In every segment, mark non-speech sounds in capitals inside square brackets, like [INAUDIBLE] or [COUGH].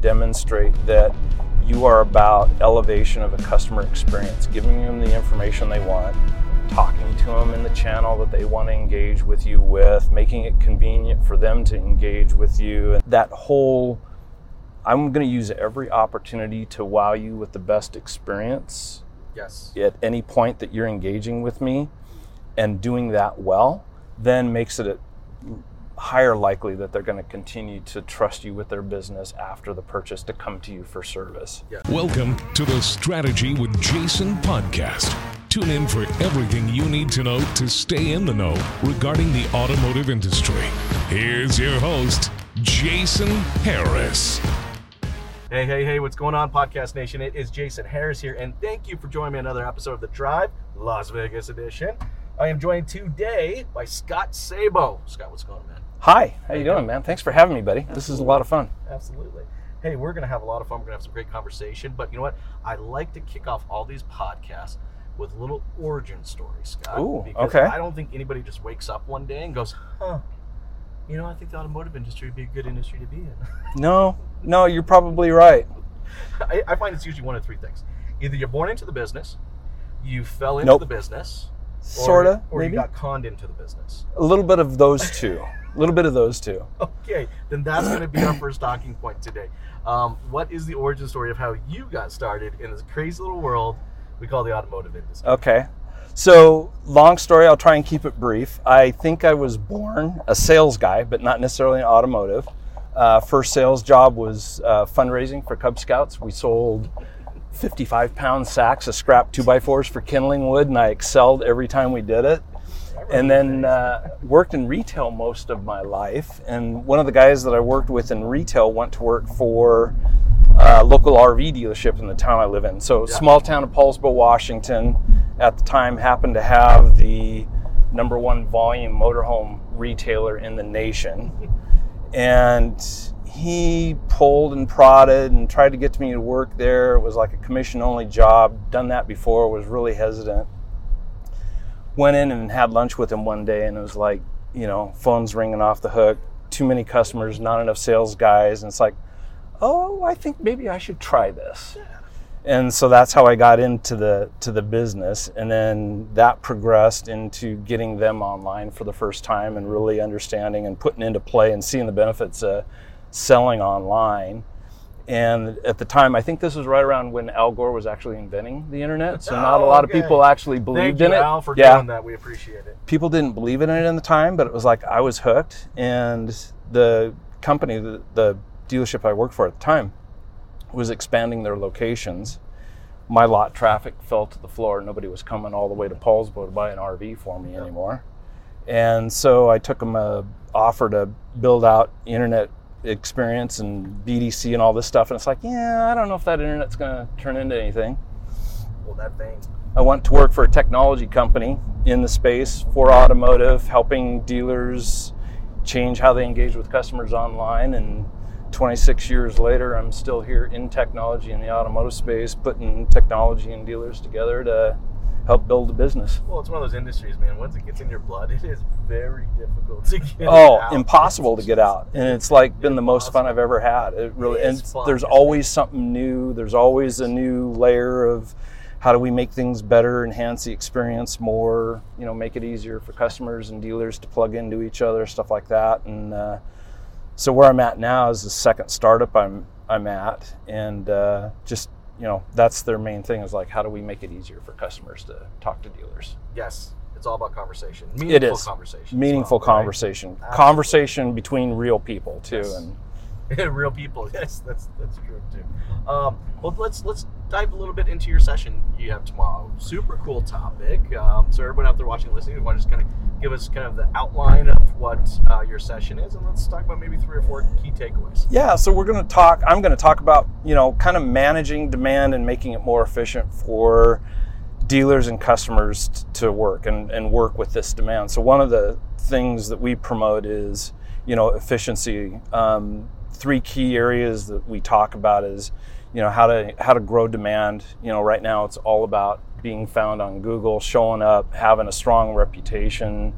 demonstrate that you are about elevation of a customer experience, giving them the information they want, talking to them in the channel that they want to engage with you with, making it convenient for them to engage with you. And that whole I'm going to use every opportunity to wow you with the best experience Yes. at any point that you're engaging with me and doing that well, then makes it a higher likely that they're going to continue to trust you with their business after the purchase to come to you for service. Welcome to the Strategy with Jason podcast. Tune in for everything you need to know to stay in the know regarding the automotive industry. Here's your host, Jason Harris. Hey, hey, hey, what's going on, Podcast Nation? It is Jason Harris here, and thank you for joining me on another episode of The Drive, Las Vegas edition. I am joined today by Scott Sabo. Scott, what's going on, man? Hi, how you doing, man? Thanks for having me, buddy. This is a lot of fun. Absolutely. Hey, we're going to have a lot of fun. We're going to have some great conversation. But you know what? I like to kick off all these podcasts with little origin stories, Scott. Ooh, because okay. I don't think anybody just wakes up one day and goes, huh, you know, I think the automotive industry would be a good industry to be in. [LAUGHS] No, no, you're probably right. I, I find it's usually one of three things. Either you're born into the business, you fell into Nope. the business, or, Sorta, or maybe. you got conned into the business. A little bit of those two. A little bit of those two. [LAUGHS] Okay, then that's going to be our first talking point today. Um, what is the origin story of how you got started in this crazy little world we call the automotive industry? Okay. So, long story, I'll try and keep it brief. I think I was born a sales guy, but not necessarily an automotive. Uh, first sales job was uh, fundraising for Cub Scouts. We sold 55 pound sacks of scrap 2x4s for kindling wood, and I excelled every time we did it. And then uh, worked in retail most of my life. And one of the guys that I worked with in retail went to work for a local RV dealership in the town I live in. So, small town of Poulsbo, Washington, at the time happened to have the number one volume motorhome retailer in the nation. And he pulled and prodded and tried to get me to work there. It was like a commission only job, done that before, was really hesitant went in and had lunch with him one day and it was like you know phones ringing off the hook too many customers not enough sales guys and it's like oh i think maybe i should try this. And so that's how i got into the to the business and then that progressed into getting them online for the first time and really understanding and putting into play and seeing the benefits of selling online and at the time i think this was right around when al gore was actually inventing the internet so not a Oh, lot of people actually Thank believed you, in it Al, for yeah doing that. We appreciate it. people didn't believe in it in the time, but it was like I was hooked. And the company, the, the dealership I worked for at the time, was expanding their locations. My lot traffic fell to the floor. Nobody was coming all the way to Poulsbo to buy an RV for me anymore. And so I took them a offer to build out internet experience and BDC and all this stuff. And it's like, yeah, I don't know if that internet's going to turn into anything. Well, that thing. I went to work for a technology company in the space for automotive, helping dealers change how they engage with customers online. And 26 years later, I'm still here in technology in the automotive space, putting technology and dealers together to help build a business. Well, it's one of those industries, man. Once it gets in your blood, [LAUGHS] it is very difficult to get. Out. Oh, it impossible to get out. And it's like been the most fun I've ever had. It really It and fun, there's always something new. There's always a new layer of how do we make things better, enhance the experience more, you know, make it easier for customers and dealers to plug into each other, stuff like that. And uh, so where I'm at now is the second startup I'm I'm at, and uh, just you know that's their main thing is like how do we make it easier for customers to talk to dealers. Yes, it's all about conversation. Meaningful is. conversation. Meaningful well, conversation, Absolutely. conversation between real people too, Yes. and [LAUGHS] real people. Yes, that's that's true too. Um, well, let's let's dive a little bit into your session you have tomorrow. Super cool topic. Um, so everyone out there watching, listening, you want to just kind of give us kind of the outline of what uh, your session is, and let's talk about maybe three or four key takeaways. Yeah, so we're going to talk. I'm going to talk about you know kind of managing demand and making it more efficient for dealers and customers t- to work and, and work with this demand. So one of the things that we promote is you know efficiency. Um, three key areas that we talk about is you know how to how to grow demand. You know right now it's all about being found on Google, showing up, having a strong reputation.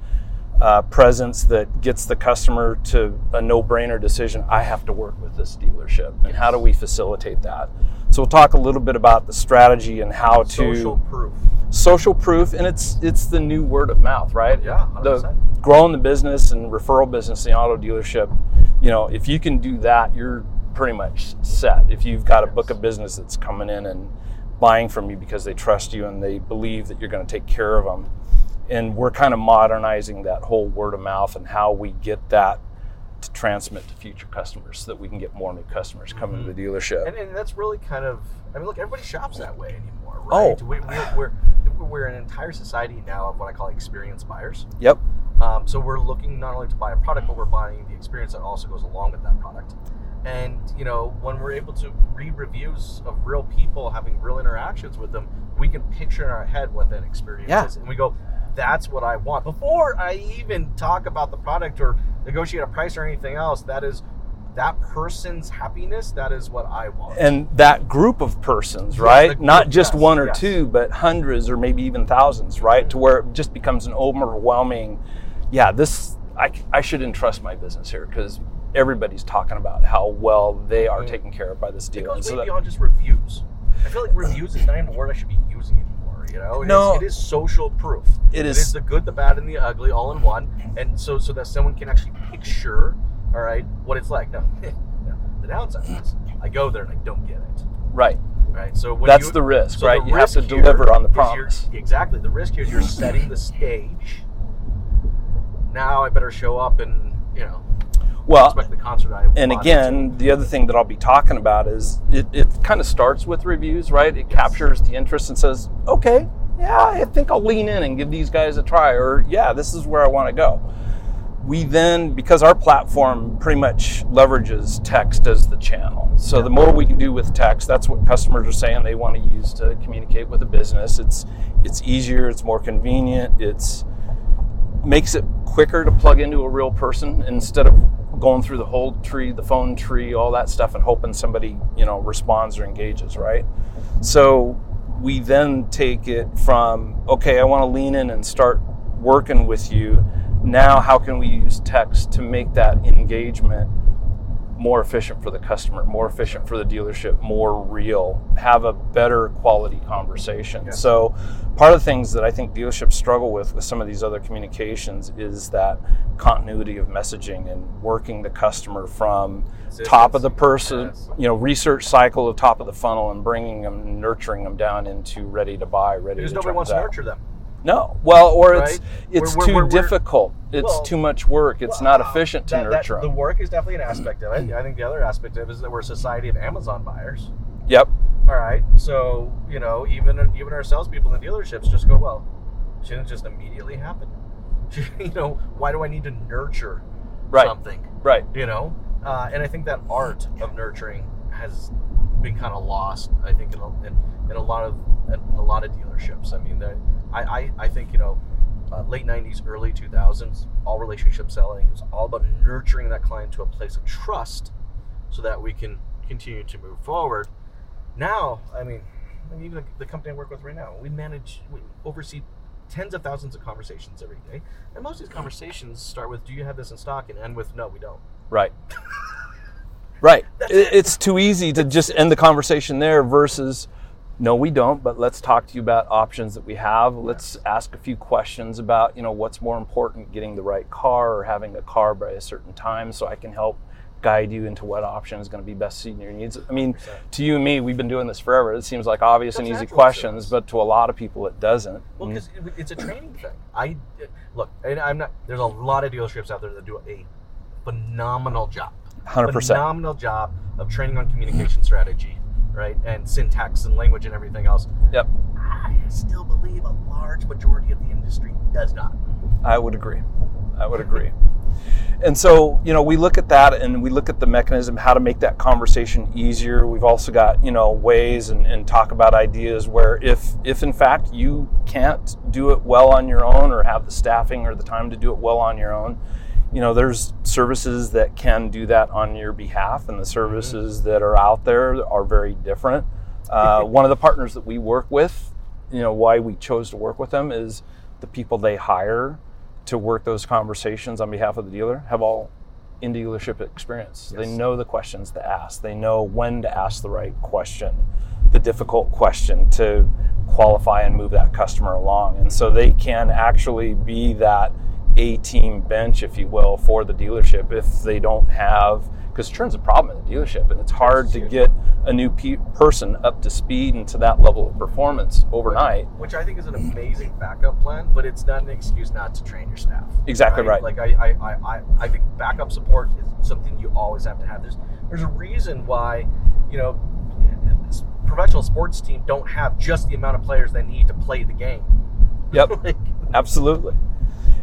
uh, presence that gets the customer to a no-brainer decision. I have to work with this dealership, and how do we facilitate that? So we'll talk a little bit about the strategy and how to Social proof. social proof, and it's it's the new word of mouth, right? Yeah, 100%. growing the business and referral business, in the auto dealership. You know, if you can do that, you're pretty much set. If you've got a book of business that's coming in and buying from you because they trust you and they believe that you're going to take care of them, and we're kind of modernizing that whole word of mouth and how we get that to transmit to future customers so that we can get more new customers coming to the mm-hmm. dealership. And, and that's really kind of, I mean, look, everybody shops that way anymore, Oh. right? We, we're, we're, we're an entire society now of what I call experienced buyers. yep. Um, so we're looking not only to buy a product, but we're buying the experience that also goes along with that product. And you know, when we're able to read reviews of real people having real interactions with them, we can picture in our head what that experience Yeah. is, and we go, "That's what I want." Before I even talk about the product or negotiate a price or anything else, that is that person's happiness. That is what I want. and that group of persons, right? the Not just yes, one or yes. two, but hundreds or maybe even thousands, right? To where it just becomes an overwhelming, yeah, this, I, I should entrust my business here because everybody's talking about how well they are Mhm. taken care of by this deal. it goes so way that- beyond just reviews. I feel like reviews is not even a word I should be using anymore. You know, It No. is- it is social proof. It It is- is the good, the bad, and the ugly all in one, and so so that someone can actually picture, all right, what it's like. Now, [LAUGHS] the downside is I go there and I don't get it. right. Right, so when That's you- the risk, so right? the You have to deliver on the is promise. Exactly. The risk here is you're setting the stage. Now I better show up and you know Well, expect the concert I and again, the other thing that I'll be talking about is it, it kind of starts with reviews, right? It captures the interest and says, okay, yeah, I think I'll lean in and give these guys a try, or yeah, this is where I want to go. We then, because our platform pretty much leverages text as the channel. So the more we can do with text, that's what customers are saying they want to use to communicate with a business. It's it's easier, it's more convenient, it's makes it quicker to plug into a real person instead of going through the whole tree, the phone tree, all that stuff, and hoping somebody you know responds or engages, right? So we then take it from okay, I want to lean in and start working with you. Now, how can we use text to make that engagement more efficient for the customer, more efficient for the dealership, more real, have a better quality conversation. Yes. So, part of the things that I think dealerships struggle with with some of these other communications is that continuity of messaging and working the customer from top of the person, Yes. you know, research cycle of top of the funnel and bringing them, nurturing them down into ready to buy, ready because to nobody wants to nurture them. No, well, or it's Right? it's We're- too we're- we're- difficult. It's Well, too much work. It's not efficient to That- that- nurture The work is definitely an aspect of it. I think the other aspect of it is that we're a society of Amazon buyers. Yep. All right, so you know, even even our salespeople in dealerships just go, well, shouldn't it just immediately happen? [LAUGHS] you know, why do I need to nurture Right. something? Right. You know, uh, and I think that art of nurturing has been kind of lost. I think in in, in a lot of in a lot of dealerships. I mean, that I, I I think you know. Uh, late 90s, early 2000s, all relationship selling is all about nurturing that client to a place of trust so that we can continue to move forward. Now, I mean, I mean, even the, the company I work with right now, we manage, we oversee tens of thousands of conversations every day. And most of these conversations start with, Do you have this in stock? and end with, No, we don't. Right. Right. [LAUGHS] It- It's too easy to just end the conversation there versus, no, we don't, but let's talk to you about options that we have. Let's ask a few questions about, you know, what's more important, getting the right car or having a car by a certain time so I can help guide you into what option is going to be best suiting your needs. I mean, to you and me, we've been doing this forever. It seems like obvious and easy questions, but to a lot of people it doesn't. Well, Mm. because it's a training thing. I look, and I'm not. There's a lot of dealerships out there that do a phenomenal job. 100%. Phenomenal job of training on communication strategy, right, and syntax and language and everything else. Yep. I still believe a large majority of the industry does not. I would agree. I would agree. And so, you know, we look at that and we look at the mechanism, how to make that conversation easier. We've also got, you know, ways and, and talk about ideas where if if in fact you can't do it well on your own or have the staffing or the time to do it well on your own, you know, there's services that can do that on your behalf, and the services that are out there are very different. Uh, [LAUGHS] one of the partners that we work with, you know, why we chose to work with them is the people they hire to work those conversations on behalf of the dealer have all in dealership experience. They know the questions to ask. They know when to ask the right question, the difficult question to qualify and move that customer along. And so they can actually be that A team bench, if you will, for the dealership if they don't have, because churn's a problem in the dealership and it's hard to get a new pe- person up to speed and to that level of performance overnight. Which I think is an amazing backup plan, but it's not an excuse not to train your staff. Exactly right. Like I, I, I, I, I think backup support is something you always have to have. There's there's a reason why, you know, professional sports team don't have just the amount of players they need to play the game. Yep. [LAUGHS] like, Absolutely.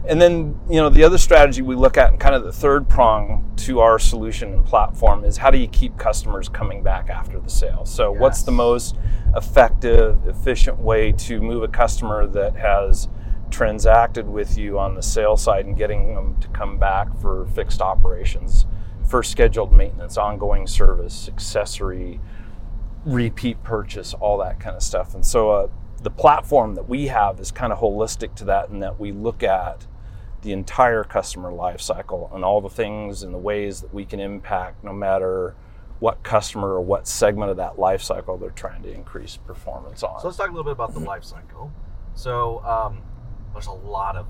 And then, you know, the other strategy we look at, and kind of the third prong to our solution and platform, is how do you keep customers coming back after the sale? So, what's the most effective, efficient way to move a customer that has transacted with you on the sales side and getting them to come back for fixed operations, for scheduled maintenance, ongoing service, accessory, repeat purchase, all that kind of stuff. And so uh, the platform that we have is kind of holistic to that in that we look at the entire customer lifecycle and all the things and the ways that we can impact no matter what customer or what segment of that lifecycle they're trying to increase performance on. So let's talk a little bit about the lifecycle. So um, there's a lot of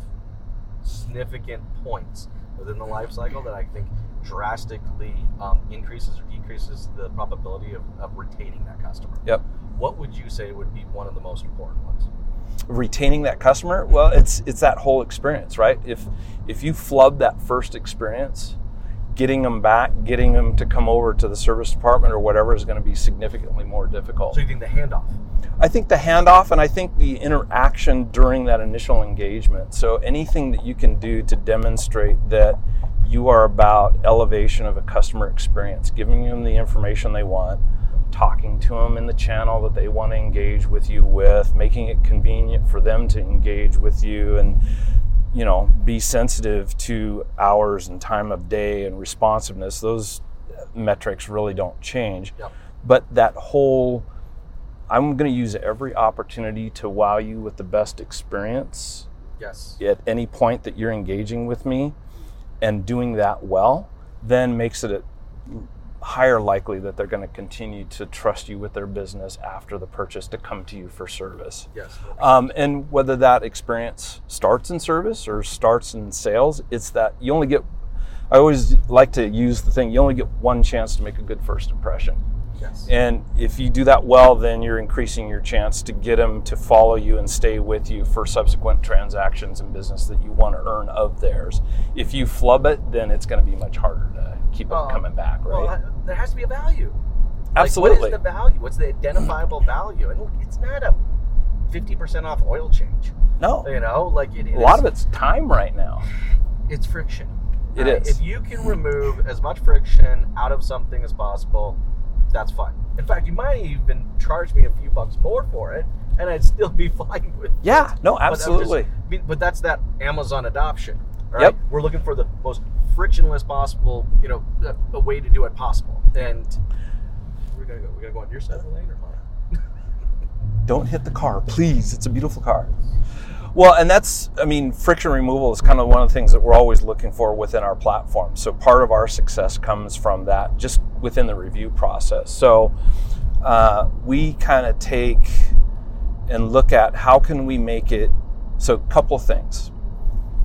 significant points within the lifecycle that I think drastically um, increases or decreases the probability of, of retaining that customer. yep. What would you say would be one of the most important ones? Retaining that customer well it's it's that whole experience right if if you flub that first experience getting them back getting them to come over to the service department or whatever is going to be significantly more difficult So you think the handoff? I think the handoff and I think the interaction during that initial engagement. So anything that you can do to demonstrate that you are about elevation of a customer experience, giving them the information they want, talking to them in the channel that they want to engage with you with, making it convenient for them to engage with you and you know, be sensitive to hours and time of day and responsiveness. Those metrics really don't change. Yep. But that whole I'm going to use every opportunity to wow you with the best experience Yes. at any point that you're engaging with me and doing that well, then makes it a higher likely that they're going to continue to trust you with their business after the purchase to come to you for service. Yes. Um, and whether that experience starts in service or starts in sales, it's that you only get, I always like to use the thing, you only get one chance to make a good first impression. yes. And if you do that well, then you're increasing your chance to get them to follow you and stay with you for subsequent transactions and business that you want to earn of theirs. If you flub it, then it's going to be much harder keep them Oh, coming back, right? Well, uh, there has to be a value. Like, what Absolutely. is the value? What's the identifiable [CLEARS THROAT] value? And it's not a 50% off oil change. no, You know, like it, it a lot is- of it's time right now. it's friction. It It is. is. If you can remove as much friction out of something as possible, that's fine. In fact, you might even charge me a few bucks more for it, and I'd still be [LAUGHS] fine with. Yeah, it. no, But just- absolutely. but, but that's that Amazon adoption. Right? Yep. We're looking for the most frictionless possible, you know, a, a way to do it possible. And we're gonna go. We're gonna go on your side of the lane or mine. [LAUGHS] Don't hit the car, please. It's a beautiful car. Well, and that's, I mean, friction removal is kind of one of the things that we're always looking for within our platform. So part of our success comes from that just within the review process. So uh, we kind of take and look at how can we make it, so a couple things.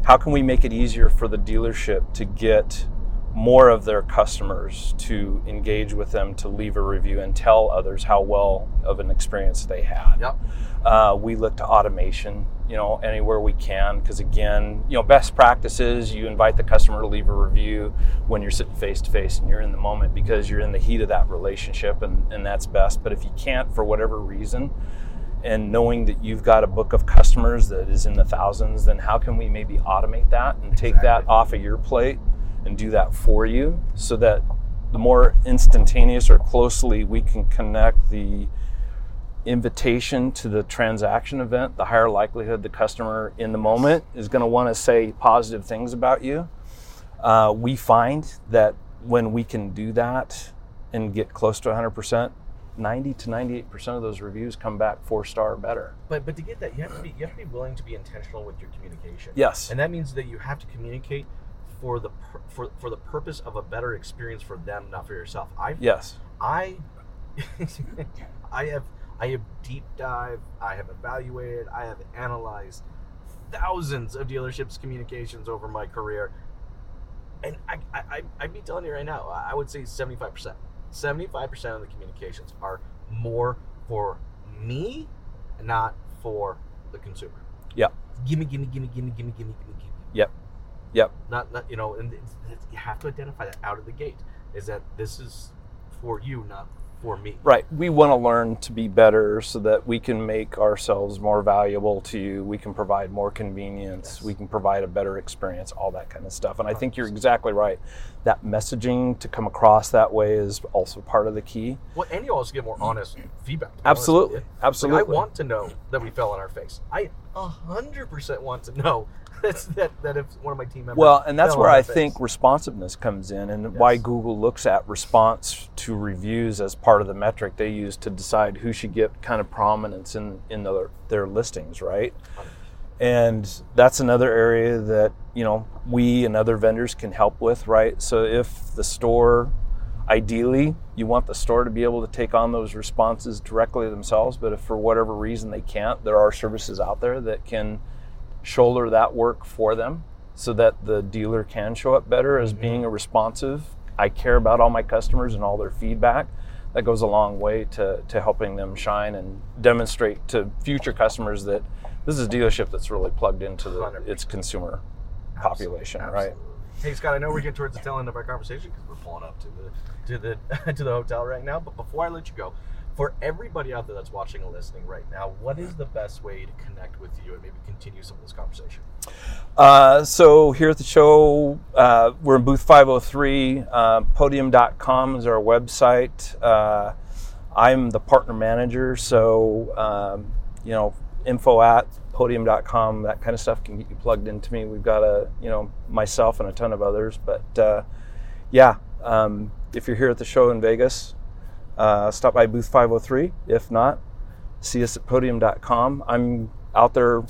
How can we make it easier for the dealership to get more of their customers to engage with them to leave a review and tell others how well of an experience they had? Yep. Uh, we look to automation, you know, anywhere we can, because again, you know, best practices, you invite the customer to leave a review when you're sitting face to face and you're in the moment because you're in the heat of that relationship and, and that's best. But if you can't for whatever reason, and knowing that you've got a book of customers that is in the thousands, then how can we maybe automate that and take that off of your plate and do that for you so that the more instantaneous or closely we can connect the invitation to the transaction event, the higher likelihood the customer in the moment is going to want to say positive things about you. Uh, we find that when we can do that and get close to 100%, 90 to 98 percent of those reviews come back four star or better. But but to get that, you have to be you have to be willing to be intentional with your communication. Yes. and that means that you have to communicate for the for for the purpose of a better experience for them, not for yourself. I Yes. I [LAUGHS] I have I have deep dive. I have evaluated. I have analyzed thousands of dealerships communications over my career, and I I I- I'd be telling you right now. I would say seventy five percent. Seventy five percent of the communications are more for me, not for the consumer. Yep. Gimme, gimme, gimme, gimme, gimme, gimme, gimme, gimme. Yep. Yep. Not, not you know, and it's, it's, you have to identify that out of the gate. Is that this is for you, not for me. Right. We want to learn to be better so that we can make ourselves more valuable to you. We can provide more convenience. Yes. We can provide a better experience, all that kind of stuff. And I think you're exactly right. That messaging to come across that way is also part of the key. Well, and you also get more honest feedback. be honest Absolutely. Like, Absolutely. I want to know that we fell on our face. I a hundred percent want to know that's, that that if one of my team members. Well, and that's where I their think responsiveness comes in and why Google looks at response to reviews as part of the metric they use to decide who should get kind of prominence in, in their, their listings, right? And that's another area that, you know, we and other vendors can help with, right? So if the store ideally you want the store to be able to take on those responses directly themselves, but if for whatever reason they can't, there are services out there that can shoulder that work for them so that the dealer can show up better as mm-hmm. being a responsive. I care about all my customers and all their feedback. That goes a long way to, to helping them shine and demonstrate to future customers that this is a dealership that's really plugged into the, its consumer population right? Hey Scott, I know we're getting towards the tail end of our conversation because we're pulling up to the to the [LAUGHS] to the hotel right now. But before I let you go, for everybody out there that's watching and listening right now, what is the best way to connect with you and maybe continue some of this conversation? Uh, so here at the show, uh, we're in booth 503. Uh, podium.com is our website. Uh, I'm the partner manager, so um, you know, info at podium.com, that kind of stuff can get you plugged into me. We've got a, you know, myself and a ton of others, but uh, yeah, um, if you're here at the show in Vegas, uh, stop by booth 503. If not, see us at podium.com. I'm out there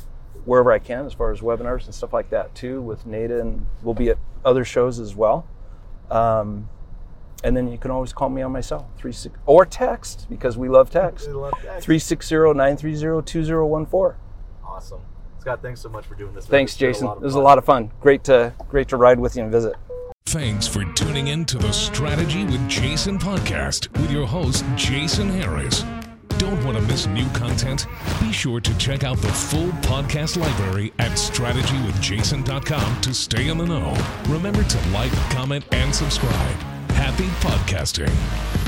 wherever I can as far as webinars and stuff like that too with NADA, and we'll be at other shows as well. Um, and then you can always call me on my cell, three six or text because we love text. [LAUGHS] We love that. 360-930-2014. Awesome, Scott. Thanks so much for doing this. Thanks, Jason. It was a lot of fun. Great to great to ride with you and visit. Thanks for tuning in to the Strategy with Jason podcast with your host, Jason Harris. Don't want to miss new content? Be sure to check out the full podcast library at strategywithjason.com to stay in the know. Remember to like, comment, and subscribe. Happy podcasting.